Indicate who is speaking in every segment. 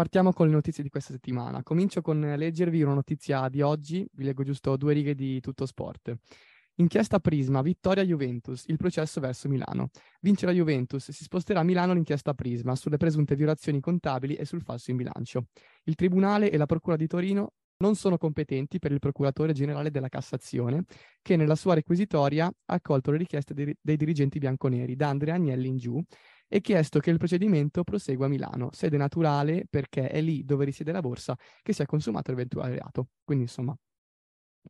Speaker 1: partiamo con le notizie di questa settimana. Comincio con leggervi una notizia di oggi, vi leggo giusto due righe di tutto sport. Inchiesta Prisma, vittoria Juventus, il processo verso Milano. Vince la Juventus, si sposterà a Milano l'inchiesta Prisma sulle presunte violazioni contabili e sul falso in bilancio. Il Tribunale e la Procura di Torino non sono competenti per il procuratore generale della Cassazione, che nella sua requisitoria ha accolto le richieste dei, dirigenti bianconeri, da Andrea Agnelli in giù, e chiesto che il procedimento prosegua a Milano, sede naturale perché è lì dove risiede la borsa che si è consumato l'eventuale reato. Quindi insomma,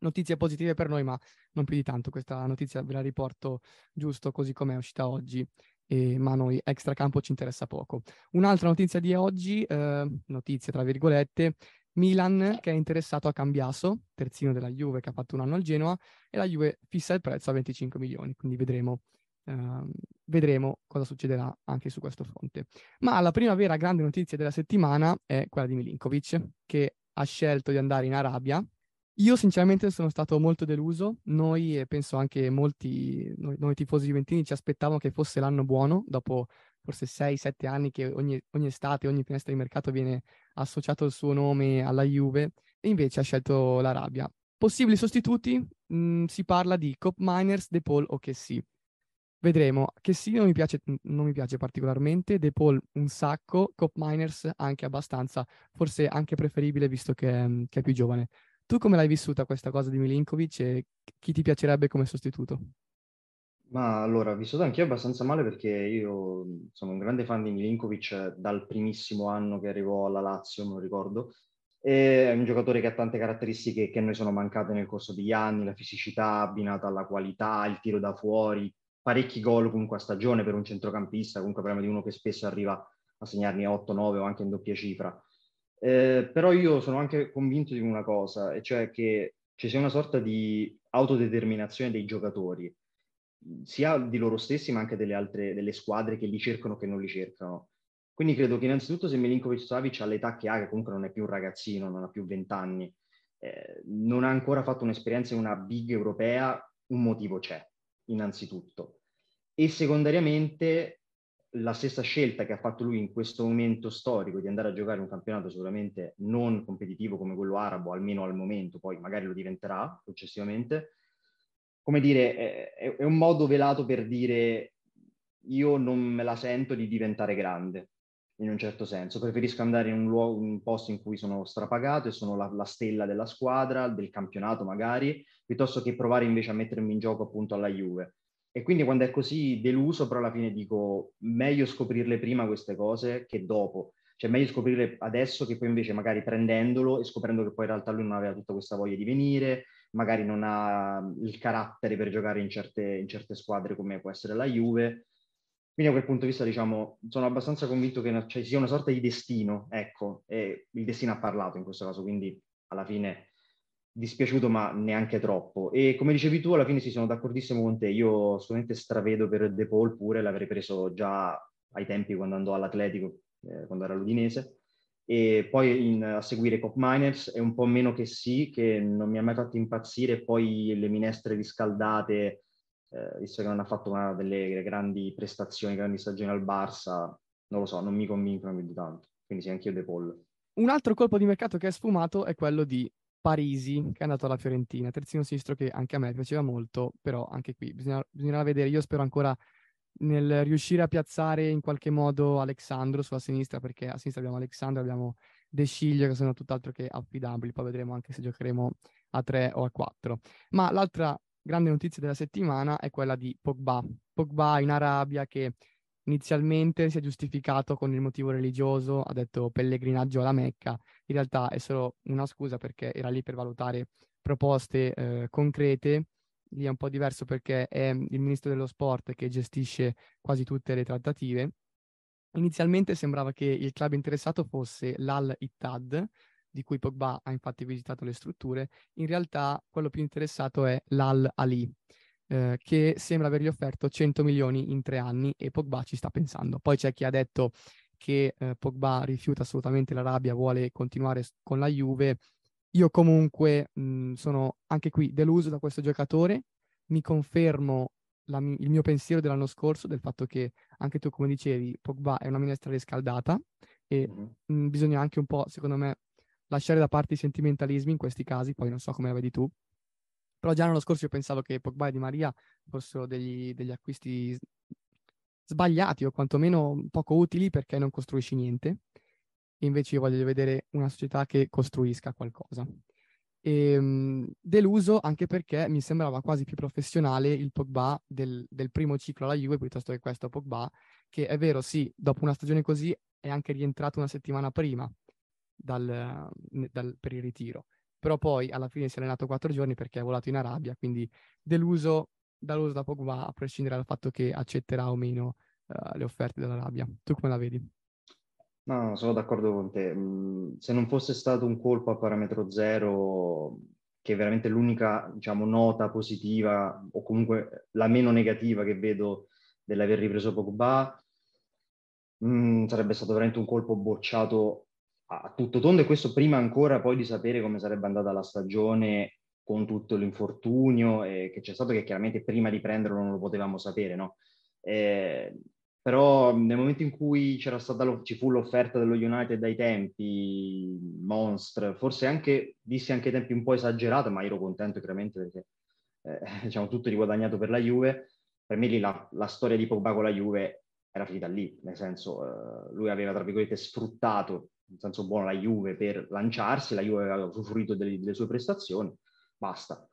Speaker 1: notizie positive per noi, ma non più di tanto. Questa notizia ve la riporto giusto così come è uscita oggi, e, ma a noi extracampo ci interessa poco. Un'altra notizia di oggi, eh, notizia tra virgolette, Milan che è interessato a Cambiaso, terzino della Juve che ha fatto un anno al Genoa, e la Juve fissa il prezzo a 25 milioni, quindi vedremo Uh, vedremo cosa succederà anche su questo fronte. Ma la prima vera grande notizia della settimana è quella di Milinkovic, che ha scelto di andare in Arabia. Io sinceramente sono stato molto deluso, noi e penso anche molti, noi, noi tifosi juventini ci aspettavamo che fosse l'anno buono, dopo forse 6-7 anni che ogni, ogni estate, ogni finestra di mercato viene associato il suo nome alla Juve, e invece ha scelto l'Arabia. Possibili sostituti? Mh, si parla di Cop Miners, De Paul o Kessi. Vedremo. Che sì, non mi piace, non mi piace particolarmente. De Paul un sacco, Cop Miners anche abbastanza, forse anche preferibile visto che, che, è più giovane. Tu come l'hai vissuta questa cosa di Milinkovic e chi ti piacerebbe come sostituto?
Speaker 2: Ma allora, vissuto anch'io abbastanza male perché io sono un grande fan di Milinkovic dal primissimo anno che arrivò alla Lazio, non ricordo. È un giocatore che ha tante caratteristiche che a noi sono mancate nel corso degli anni, la fisicità abbinata alla qualità, il tiro da fuori, parecchi gol comunque a stagione per un centrocampista, comunque parliamo di uno che spesso arriva a segnarne 8, 9 o anche in doppia cifra. Eh, però io sono anche convinto di una cosa, e cioè che ci sia una sorta di autodeterminazione dei giocatori, sia di loro stessi ma anche delle altre delle squadre che li cercano che non li cercano. Quindi credo che innanzitutto se Milinkovic Savic all'età che ha, che comunque non è più un ragazzino, non ha più 20 anni, eh, non ha ancora fatto un'esperienza in una big europea, un motivo c'è innanzitutto. E secondariamente la stessa scelta che ha fatto lui in questo momento storico di andare a giocare un campionato sicuramente non competitivo come quello arabo, almeno al momento, poi magari lo diventerà successivamente, come dire, è, è un modo velato per dire io non me la sento di diventare grande, in un certo senso. Preferisco andare in un, luogo, un posto in cui sono strapagato e sono la, la, stella della squadra, del campionato magari, piuttosto che provare invece a mettermi in gioco appunto alla Juve. E quindi quando è così deluso, però alla fine dico meglio scoprirle prima queste cose che dopo. Cioè meglio scoprirle adesso che poi invece magari prendendolo e scoprendo che poi in realtà lui non aveva tutta questa voglia di venire, magari non ha il carattere per giocare in certe, in certe squadre come può essere la Juve, quindi a quel punto di vista, diciamo, sono abbastanza convinto che cioè, sia una sorta di destino, ecco, e il destino ha parlato in questo caso, quindi alla fine dispiaciuto ma neanche troppo. E come dicevi tu, alla fine sì, sono d'accordissimo con te, io assolutamente stravedo per De Paul pure, l'avrei preso già ai tempi quando andò all'Atletico, eh, quando era l'Udinese, e poi in, a seguire Cop Miners è un po' meno che sì, che non mi ha mai fatto impazzire, poi le minestre riscaldate eh, visto che non ha fatto una delle grandi prestazioni, grandi stagioni al Barça, non lo so, non mi convincono più di tanto. Quindi sì, anch'io De Paul.
Speaker 1: Un altro colpo di mercato che è sfumato è quello di Parisi, che è andato alla Fiorentina, terzino sinistro che anche a me piaceva molto, però anche qui bisogna, bisognerà vedere. Io spero ancora nel riuscire a piazzare in qualche modo Alexandro sulla sinistra, perché a sinistra abbiamo Alexandro, abbiamo De Sciglio che sono tutt'altro che affidabili, poi vedremo anche se giocheremo a 3 o a 4. Ma l'altra grande notizia della settimana è quella di Pogba. Pogba in Arabia che inizialmente si è giustificato con il motivo religioso, ha detto pellegrinaggio alla Mecca, in realtà è solo una scusa perché era lì per valutare proposte eh, concrete. Lì è un po' diverso perché è il ministro dello sport che gestisce quasi tutte le trattative. Inizialmente sembrava che il club interessato fosse l'Al Ittad, di cui Pogba ha infatti visitato le strutture, in realtà quello più interessato è l'Al Ali, eh, che sembra avergli offerto 100 milioni in tre anni e Pogba ci sta pensando. Poi c'è chi ha detto che eh, Pogba rifiuta assolutamente l'Arabia, vuole continuare con la Juve. Io comunque mh, sono anche qui deluso da questo giocatore, mi confermo la, il mio pensiero dell'anno scorso, del fatto che anche tu, come dicevi, Pogba è una minestra riscaldata e mm-hmm. mh, bisogna anche un po', secondo me, lasciare da parte i sentimentalismi in questi casi, poi non so come la vedi tu, però già l'anno scorso io pensavo che Pogba e Di Maria fossero degli, degli acquisti sbagliati o quantomeno poco utili perché non costruisci niente. Invece io voglio vedere una società che costruisca qualcosa. E, um, deluso anche perché mi sembrava quasi più professionale il Pogba del, del, primo ciclo alla Juve piuttosto che questo Pogba, che è vero, sì, dopo una stagione così è anche rientrato una settimana prima dal, dal, per il ritiro. Però poi alla fine si è allenato quattro giorni perché è volato in Arabia, quindi deluso dall'uso da Pogba, a prescindere dal fatto che accetterà o meno uh, le offerte dall'Arabia. Tu come la vedi?
Speaker 2: No, sono d'accordo con te. Mm, se non fosse stato un colpo a parametro zero, che è veramente l'unica diciamo, nota positiva, o comunque la meno negativa che vedo dell'aver ripreso Pogba, mm, sarebbe stato veramente un colpo bocciato a tutto tondo e questo prima ancora poi di sapere come sarebbe andata la stagione con tutto l'infortunio eh, che c'è stato, che chiaramente prima di prenderlo non lo potevamo sapere, no? Eh, però nel momento in cui c'era stata ci fu l'offerta dello United dai tempi, Monster, forse anche, dissi anche tempi un po' esagerati, ma ero contento chiaramente perché eh, diciamo tutto riguadagnato per la Juve. Per me lì la, la storia di Pogba con la Juve era finita lì, nel senso eh, lui aveva tra virgolette sfruttato in senso buono la Juve per lanciarsi, la Juve aveva usufruito delle, delle sue prestazioni, basta.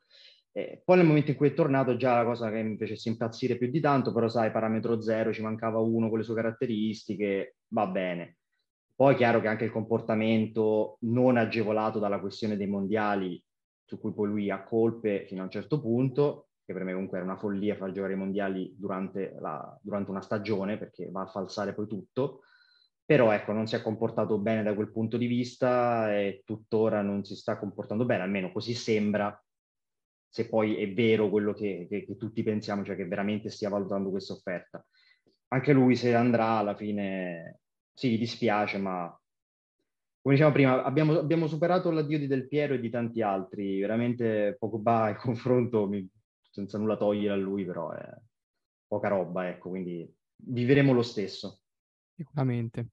Speaker 2: Eh, poi nel momento in cui è tornato già la cosa che mi facesse impazzire più di tanto, però sai, parametro zero, ci mancava uno con le sue caratteristiche, va bene. Poi è chiaro che anche il comportamento non agevolato dalla questione dei mondiali, su cui poi lui ha colpe fino a un certo punto, che per me comunque era una follia far giocare i mondiali durante, la, durante una stagione, perché va a falsare poi tutto, però ecco, non si è comportato bene da quel punto di vista e tuttora non si sta comportando bene, almeno così sembra, se poi è vero quello che, che, che tutti pensiamo, cioè che veramente stia valutando questa offerta. Anche lui se andrà alla fine, sì, dispiace, ma come dicevamo prima, abbiamo, abbiamo superato l'addio di Del Piero e di tanti altri, veramente poco ba il confronto, senza nulla togliere a lui, però è poca roba, ecco, quindi vivremo lo stesso.
Speaker 1: Sicuramente.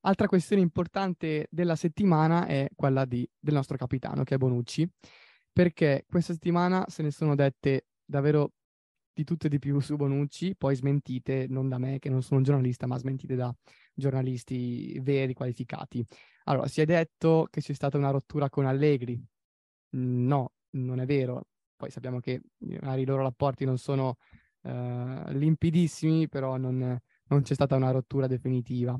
Speaker 1: Altra questione importante della settimana è quella di, del nostro capitano, che è Bonucci, perché questa settimana se ne sono dette davvero di tutto e di più su Bonucci, poi smentite non da me, che non sono un giornalista, ma smentite da giornalisti veri, qualificati. Allora, si è detto che c'è stata una rottura con Allegri. No, non è vero. Poi sappiamo che magari i loro rapporti non sono uh, limpidissimi, però non, non c'è stata una rottura definitiva.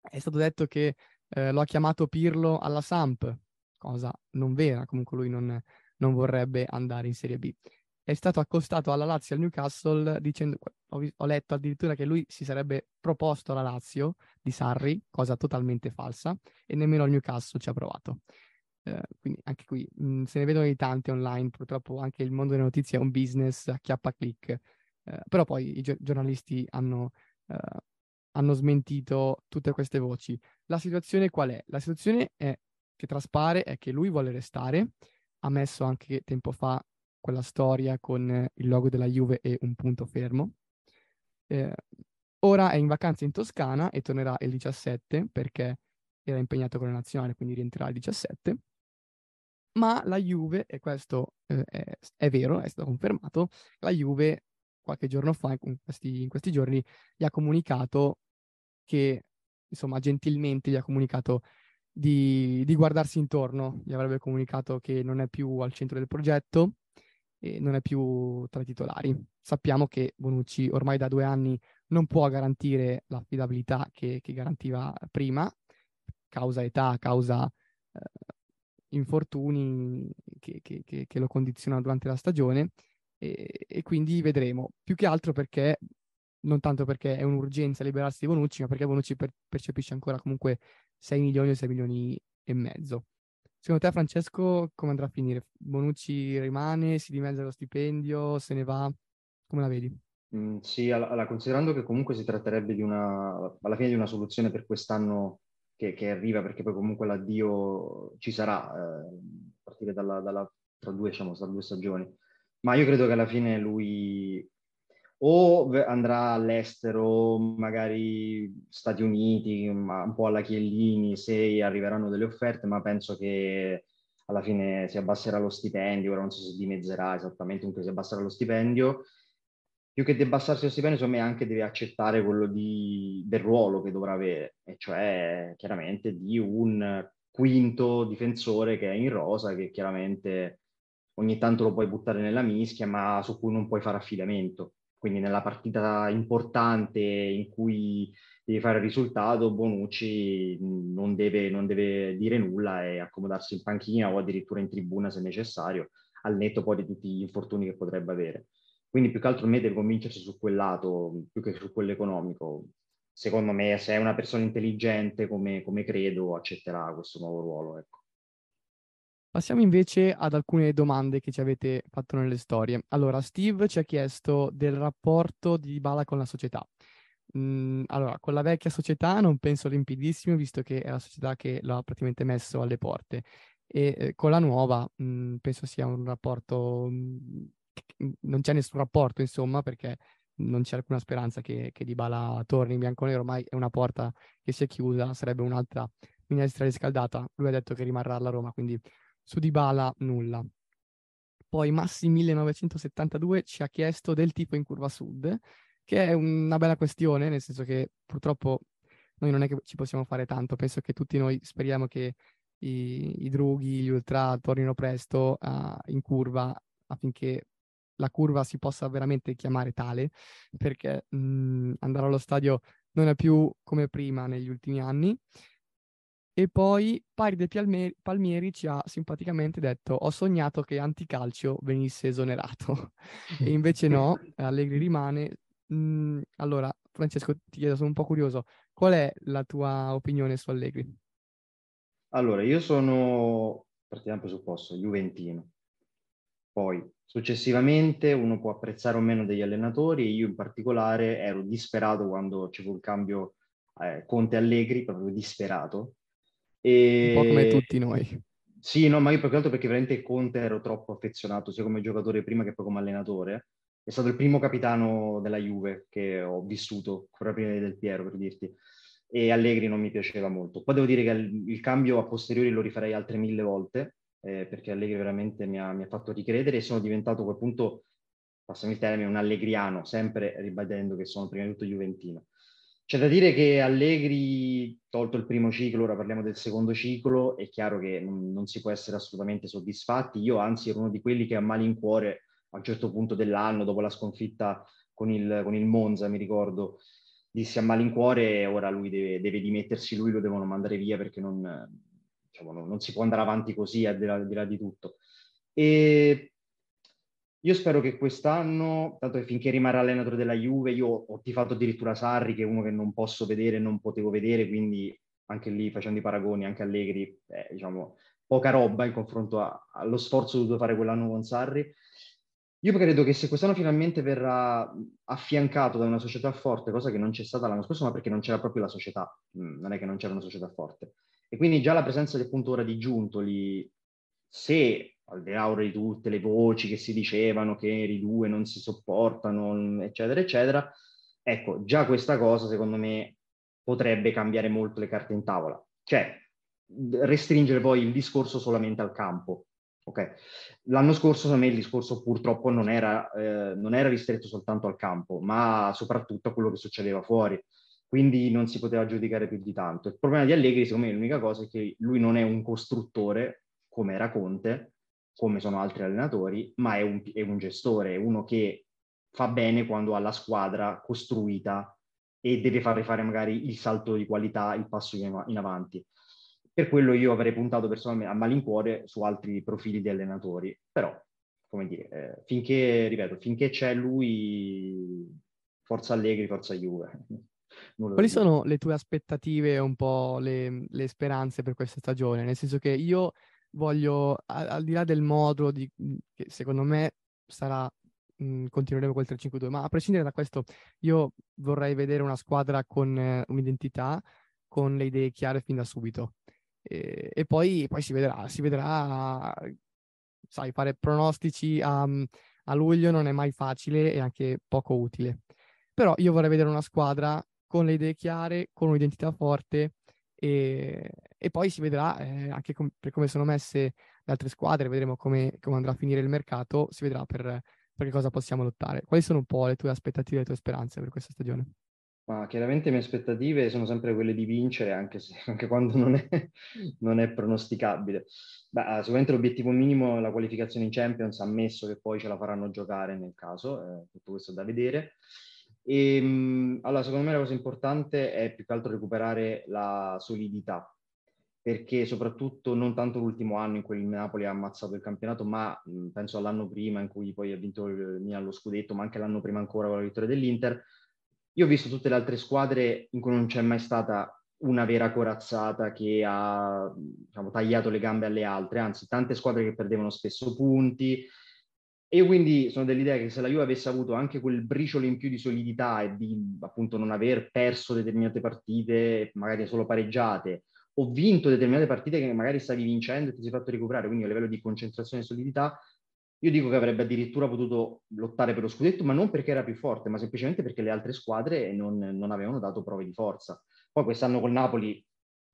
Speaker 1: È stato detto che eh, lo ha chiamato Pirlo alla Samp, cosa non vera, comunque lui non, non vorrebbe andare in Serie B. È stato accostato alla Lazio al Newcastle dicendo, ho, ho, letto addirittura che lui si sarebbe proposto alla Lazio di Sarri, cosa totalmente falsa, e nemmeno al Newcastle ci ha provato. Eh, quindi anche qui mh, mm, se ne vedono di tanti online, purtroppo anche il mondo delle notizie è un business a chiappa click, eh, però poi i gi- giornalisti hanno uh, hanno smentito tutte queste voci. La situazione qual è? La situazione è, che traspare è che lui vuole restare, ha messo anche tempo fa quella storia con il logo della Juve e un punto fermo. Eh, ora è in vacanza in Toscana e tornerà il 17 perché era impegnato con la nazionale, quindi rientrerà il 17. Ma la Juve, e questo eh, è, è, vero, è stato confermato, la Juve qualche giorno fa, in questi, in questi giorni, gli ha comunicato che, insomma, gentilmente gli ha comunicato di, di, guardarsi intorno, gli avrebbe comunicato che non è più al centro del progetto e non è più tra i titolari. Sappiamo che Bonucci ormai da due anni non può garantire l'affidabilità che, che garantiva prima, causa età, causa eh, infortuni che, che, che, lo condizionano durante la stagione e, e, quindi vedremo. Più che altro perché, non tanto perché è un'urgenza liberarsi di Bonucci, ma perché Bonucci per, percepisce ancora comunque 6 milioni o 6 milioni e mezzo. Secondo te, Francesco, come andrà a finire? Bonucci rimane, si dimezza lo stipendio, se ne va? Come la vedi?
Speaker 2: Mm, sì, alla, considerando che comunque si tratterebbe di una, alla fine di una soluzione per quest'anno che, che arriva, perché poi comunque l'addio ci sarà eh, a partire dalla, dalla, tra, due, diciamo, tra due stagioni. Ma io credo che alla fine lui o andrà all'estero, magari Stati Uniti, un po' alla Chiellini, se arriveranno delle offerte, ma penso che alla fine si abbasserà lo stipendio, ora non so se dimezzerà esattamente, comunque si abbasserà lo stipendio. Più che abbassarsi lo stipendio, secondo me anche deve accettare quello di, del ruolo che dovrà avere, e cioè chiaramente di un quinto difensore che è in rosa, che chiaramente ogni tanto lo puoi buttare nella mischia, ma su cui non puoi fare affidamento. Quindi nella partita importante in cui devi fare il risultato, Bonucci non deve, non deve dire nulla e accomodarsi in panchina o addirittura in tribuna se necessario, al netto poi di tutti gli infortuni che potrebbe avere. Quindi più che altro me deve convincersi su quel lato, più che su quello economico. Secondo me, se è una persona intelligente, come, come credo, accetterà questo nuovo ruolo. Ecco.
Speaker 1: Passiamo invece ad alcune domande che ci avete fatto nelle storie. Allora, Steve ci ha chiesto del rapporto di Bala con la società. Mm, allora, con la vecchia società non penso limpidissimo, visto che è la società che lo ha praticamente messo alle porte. E eh, con la nuova mh, mm, penso sia un rapporto... Mh, mm, non c'è nessun rapporto, insomma, perché non c'è alcuna speranza che, che Bala torni in bianco-nero, ormai è una porta che si è chiusa, sarebbe un'altra minestra riscaldata. Lui ha detto che rimarrà alla Roma, quindi su Dybala nulla. Poi Massi 1972 ci ha chiesto del tipo in curva sud, che è una bella questione, nel senso che purtroppo noi non è che ci possiamo fare tanto, penso che tutti noi speriamo che i, i drughi, gli ultra tornino presto uh, in curva affinché la curva si possa veramente chiamare tale, perché mh, mhmm, andare allo stadio non è più come prima negli ultimi anni. E poi Paride Palmieri ci ha simpaticamente detto: Ho sognato che Anticalcio venisse esonerato. e invece no, Allegri rimane. Mm, allora, Francesco, ti chiedo, sono un po' curioso, qual è la tua opinione su Allegri?
Speaker 2: Allora, io sono, partiamo dal presupposto, juventino. Poi, successivamente, uno può apprezzare o meno degli allenatori e io in particolare ero disperato quando ci fu il cambio eh, Conte-Allegri, proprio disperato,
Speaker 1: e... Un po' come tutti noi.
Speaker 2: Sì, no, ma io più che altro perché veramente Conte ero troppo affezionato, sia come giocatore prima che poi come allenatore. È stato il primo capitano della Juve che ho vissuto, ancora prima Del Piero, per dirti. E Allegri non mi piaceva molto. Poi devo dire che il cambio a posteriori lo rifarei altre mille volte, eh, perché Allegri veramente mi ha, mi ha, fatto ricredere e sono diventato a quel punto, passami il termine, un allegriano, sempre ribadendo che sono prima di tutto juventino. C'è da dire che Allegri, tolto il primo ciclo, ora parliamo del secondo ciclo, è chiaro che non, non, si può essere assolutamente soddisfatti. Io anzi ero uno di quelli che a malincuore a un certo punto dell'anno, dopo la sconfitta con il, con il Monza, mi ricordo, disse a malincuore ora lui deve, deve, dimettersi, lui lo devono mandare via perché non, diciamo, non, non si può andare avanti così al di là, di tutto. E io spero che quest'anno, tanto che finché rimarrà allenatore della Juve, io ho tifato addirittura Sarri, che è uno che non posso vedere, non potevo vedere, quindi anche lì facendo i paragoni, anche Allegri, eh, diciamo, poca roba in confronto a, allo sforzo dovuto fare quell'anno con Sarri. Io credo che se quest'anno finalmente verrà affiancato da una società forte, cosa che non c'è stata l'anno scorso, ma perché non c'era proprio la società, mm, non è che non c'era una società forte. E quindi già la presenza del punto ora di Giuntoli, se al di là di tutte le voci che si dicevano che i due non si sopportano, eccetera, eccetera, ecco, già questa cosa secondo me potrebbe cambiare molto le carte in tavola. Cioè, restringere poi il discorso solamente al campo. Okay. L'anno scorso, secondo me, il discorso purtroppo non era, eh, non era ristretto soltanto al campo, ma soprattutto a quello che succedeva fuori. Quindi non si poteva giudicare più di tanto. Il problema di Allegri, secondo me, l'unica cosa è che lui non è un costruttore, come era Conte, come sono altri allenatori, ma è un, è un gestore, è uno che fa bene quando ha la squadra costruita e deve fare fare magari il salto di qualità, il passo in, avanti. Per quello io avrei puntato personalmente a malincuore su altri profili di allenatori, però, come dire, eh, finché, ripeto, finché c'è lui, forza Allegri, forza Juve.
Speaker 1: Quali sono le tue aspettative e un po' le, le speranze per questa stagione? Nel senso che io voglio, al, al di là del modulo di, mhmm, che secondo me sarà, mh, mhmm, continueremo col 3-5-2, ma a prescindere da questo, io vorrei vedere una squadra con eh, un'identità, con le idee chiare fin da subito. E, e poi, poi, si vedrà, si vedrà, sai, fare pronostici a, mhmm, a luglio non è mai facile e anche poco utile. Però io vorrei vedere una squadra con le idee chiare, con un'identità forte e, e poi si vedrà eh, anche com- per come sono messe le altre squadre, vedremo come, come andrà a finire il mercato, si vedrà per, per che cosa possiamo lottare. Quali sono un po' le tue aspettative e le tue speranze per questa stagione?
Speaker 2: Ma chiaramente le mie aspettative sono sempre quelle di vincere, anche, se, anche quando non è, non è pronosticabile. Beh, ah, sicuramente l'obiettivo minimo è la qualificazione in Champions, ammesso che poi ce la faranno giocare nel caso, eh, tutto questo è da vedere. E, ehm, allora, secondo me la cosa importante è più che altro recuperare la solidità, perché soprattutto non tanto l'ultimo anno in cui il Napoli ha ammazzato il campionato, ma mh, penso all'anno prima in cui poi ha vinto il Milan lo scudetto, ma anche l'anno prima ancora con la vittoria dell'Inter, io ho visto tutte le altre squadre in cui non c'è mai stata una vera corazzata che ha diciamo, tagliato le gambe alle altre, anzi tante squadre che perdevano spesso punti. Io quindi sono dell'idea che se la Juve avesse avuto anche quel briciolo in più di solidità e di appunto non aver perso determinate partite, magari solo pareggiate, o vinto determinate partite che magari stavi vincendo e ti sei fatto recuperare, quindi a livello di concentrazione e solidità, io dico che avrebbe addirittura potuto lottare per lo scudetto, ma non perché era più forte, ma semplicemente perché le altre squadre non, non avevano dato prove di forza. Poi quest'anno col Napoli,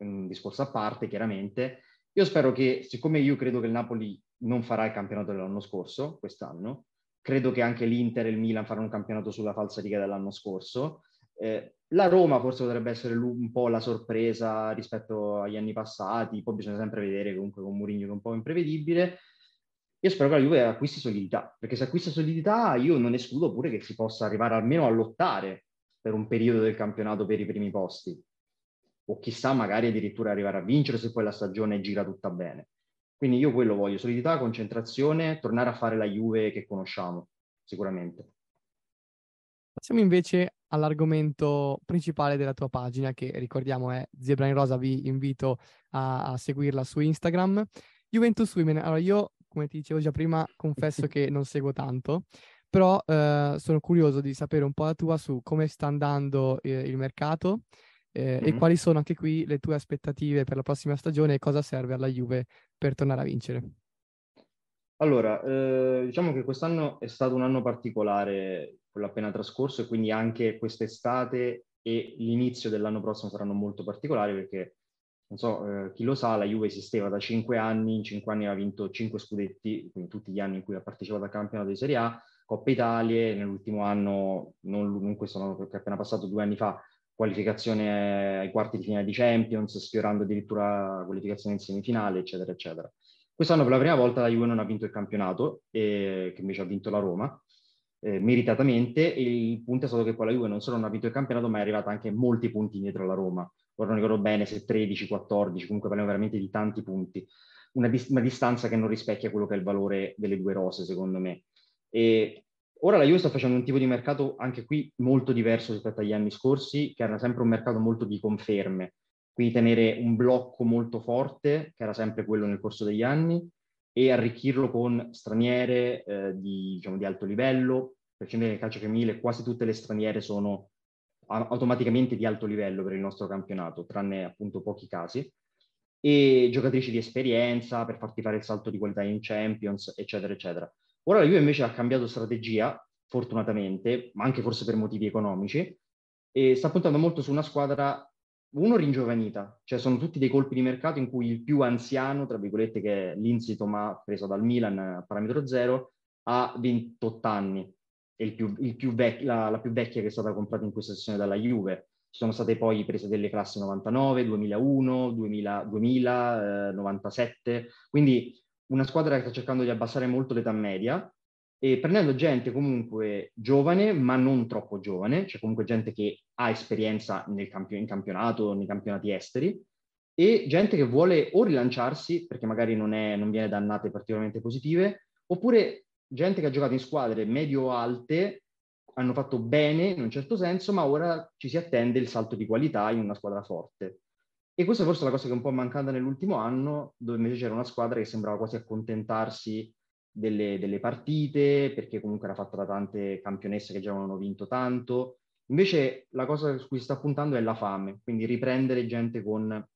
Speaker 2: un discorso a parte, chiaramente. Io spero che, siccome io credo che il Napoli non farà il campionato dell'anno scorso, quest'anno, credo che anche l'Inter e il Milan faranno un campionato sulla falsa riga dell'anno scorso. Eh, la Roma forse potrebbe essere un po' la sorpresa rispetto agli anni passati, poi bisogna sempre vedere comunque con Mourinho che è un po' imprevedibile. Io spero che la Juve acquisti solidità, perché se acquista solidità io non escludo pure che si possa arrivare almeno a lottare per un periodo del campionato per i primi posti, o chissà magari addirittura arrivare a vincere se poi la stagione gira tutta bene. Quindi io quello voglio, solidità, concentrazione, tornare a fare la Juve che conosciamo, sicuramente.
Speaker 1: Passiamo invece all'argomento principale della tua pagina, che ricordiamo è Zebra in Rosa, vi invito a, a seguirla su Instagram. Juventus Women, allora io come ti dicevo già prima, confesso che non seguo tanto, però eh, sono curioso di sapere un po' la tua su come sta andando eh, il mercato eh, mm-hmm. e quali sono anche qui le tue aspettative per la prossima stagione e cosa serve alla Juve per tornare a vincere.
Speaker 2: Allora, eh, diciamo che quest'anno è stato un anno particolare, quello appena trascorso, e quindi anche quest'estate e l'inizio dell'anno prossimo saranno molto particolari perché non so, eh, chi lo sa, la Juve esisteva da cinque anni, in cinque anni ha vinto cinque scudetti, quindi tutti gli anni in cui ha partecipato al campionato di Serie A, Coppa Italia, nell'ultimo anno, non, non questo anno che è appena passato, due anni fa, qualificazione ai quarti di finale di Champions, sfiorando addirittura qualificazione in semifinale, eccetera, eccetera. Quest'anno per la prima volta la Juve non ha vinto il campionato, eh, che invece ha vinto la Roma, eh, meritatamente, e il punto è stato che poi la Juve non solo non ha vinto il campionato, ma è arrivata anche molti punti indietro alla Roma ora non ricordo bene se 13, 14, comunque parliamo veramente di tanti punti, una, dis- una, distanza che non rispecchia quello che è il valore delle due rose, secondo me. E ora la Juve sta facendo un tipo di mercato anche qui molto diverso rispetto agli anni scorsi, che era sempre un mercato molto di conferme, quindi tenere un blocco molto forte, che era sempre quello nel corso degli anni, e arricchirlo con straniere eh, di, diciamo, di alto livello, perché nel calcio femminile quasi tutte le straniere sono automaticamente di alto livello per il nostro campionato, tranne appunto pochi casi, e giocatrici di esperienza per farti fare il salto di qualità in Champions, eccetera, eccetera. Ora la Juve invece ha cambiato strategia, fortunatamente, ma anche forse per motivi economici, e sta puntando molto su una squadra, uno ringiovanita, cioè sono tutti dei colpi di mercato in cui il più anziano, tra virgolette, che è Lindsay Tomà, preso dal Milan a parametro zero, ha 28 anni, il più, il più vec- la, la, più vecchia che è stata comprata in questa sessione dalla Juve. Ci sono state poi prese delle classi 99, 2001, 2000, 2000 eh, 97, quindi una squadra che sta cercando di abbassare molto l'età media e prendendo gente comunque giovane, ma non troppo giovane, cioè comunque gente che ha esperienza nel campi- in campionato, nei campionati esteri, e gente che vuole o rilanciarsi, perché magari non, è, non viene da annate particolarmente positive, oppure gente che ha giocato in squadre medio-alte, hanno fatto bene in un certo senso, ma ora ci si attende il salto di qualità in una squadra forte. E questa forse è la cosa che è un po' mancata nell'ultimo anno, dove invece c'era una squadra che sembrava quasi accontentarsi delle, delle partite, perché comunque era fatta da tante campionesse che già avevano vinto tanto. Invece la cosa su cui si sta puntando è la fame, quindi riprendere gente con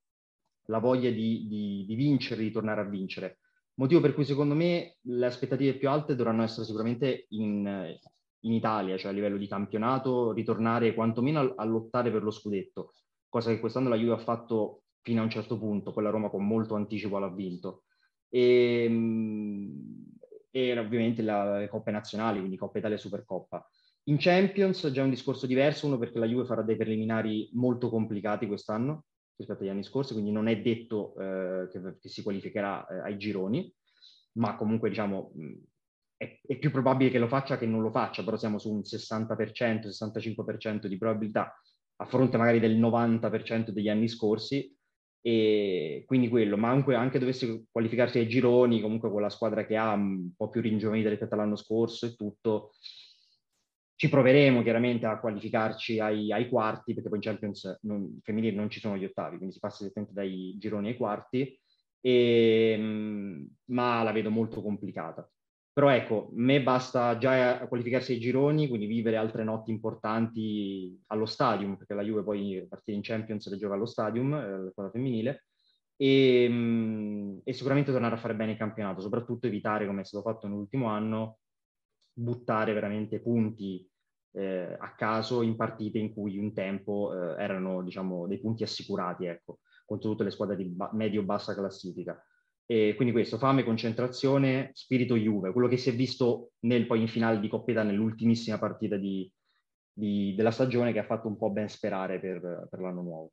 Speaker 2: la voglia di, di, di vincere, di tornare a vincere motivo per cui secondo me le aspettative più alte dovranno essere sicuramente in, in Italia, cioè a livello di campionato, ritornare quantomeno a, a, lottare per lo scudetto, cosa che quest'anno la Juve ha fatto fino a un certo punto, poi la Roma con molto anticipo l'ha vinto. E, ehm, e ovviamente la, le coppe nazionali, quindi Coppa Italia e Supercoppa. In Champions già un discorso diverso, uno perché la Juve farà dei preliminari molto complicati quest'anno rispetto agli anni scorsi, quindi non è detto eh, che, che, si qualificherà eh, ai gironi, ma comunque diciamo è, è, più probabile che lo faccia che non lo faccia, però siamo su un 60%, 65% di probabilità a fronte magari del 90% degli anni scorsi, e quindi quello, ma anche, anche dovesse qualificarsi ai gironi, comunque con la squadra che ha un po' più ringiovanita rispetto all'anno scorso e tutto, ci proveremo chiaramente a qualificarci ai, ai quarti, perché poi in Champions non, femminile non ci sono gli ottavi, quindi si passa direttamente dai gironi ai quarti, e, ma la vedo molto complicata. Però ecco, a me basta già qualificarsi ai gironi, quindi vivere altre notti importanti allo stadium, perché la Juve poi partire in Champions le gioca allo stadium, eh, la squadra femminile, e, e, sicuramente tornare a fare bene il campionato, soprattutto evitare, come è stato fatto nell'ultimo anno, buttare veramente punti eh, a caso in partite in cui un tempo eh, erano diciamo, dei punti assicurati, ecco, contro tutte le squadre di ba- medio-bassa classifica. E quindi questo, fame, concentrazione, spirito Juve, quello che si è visto nel, poi in finale di Coppa nell'ultimissima partita di, di, della stagione che ha fatto un po' ben sperare per, per l'anno nuovo.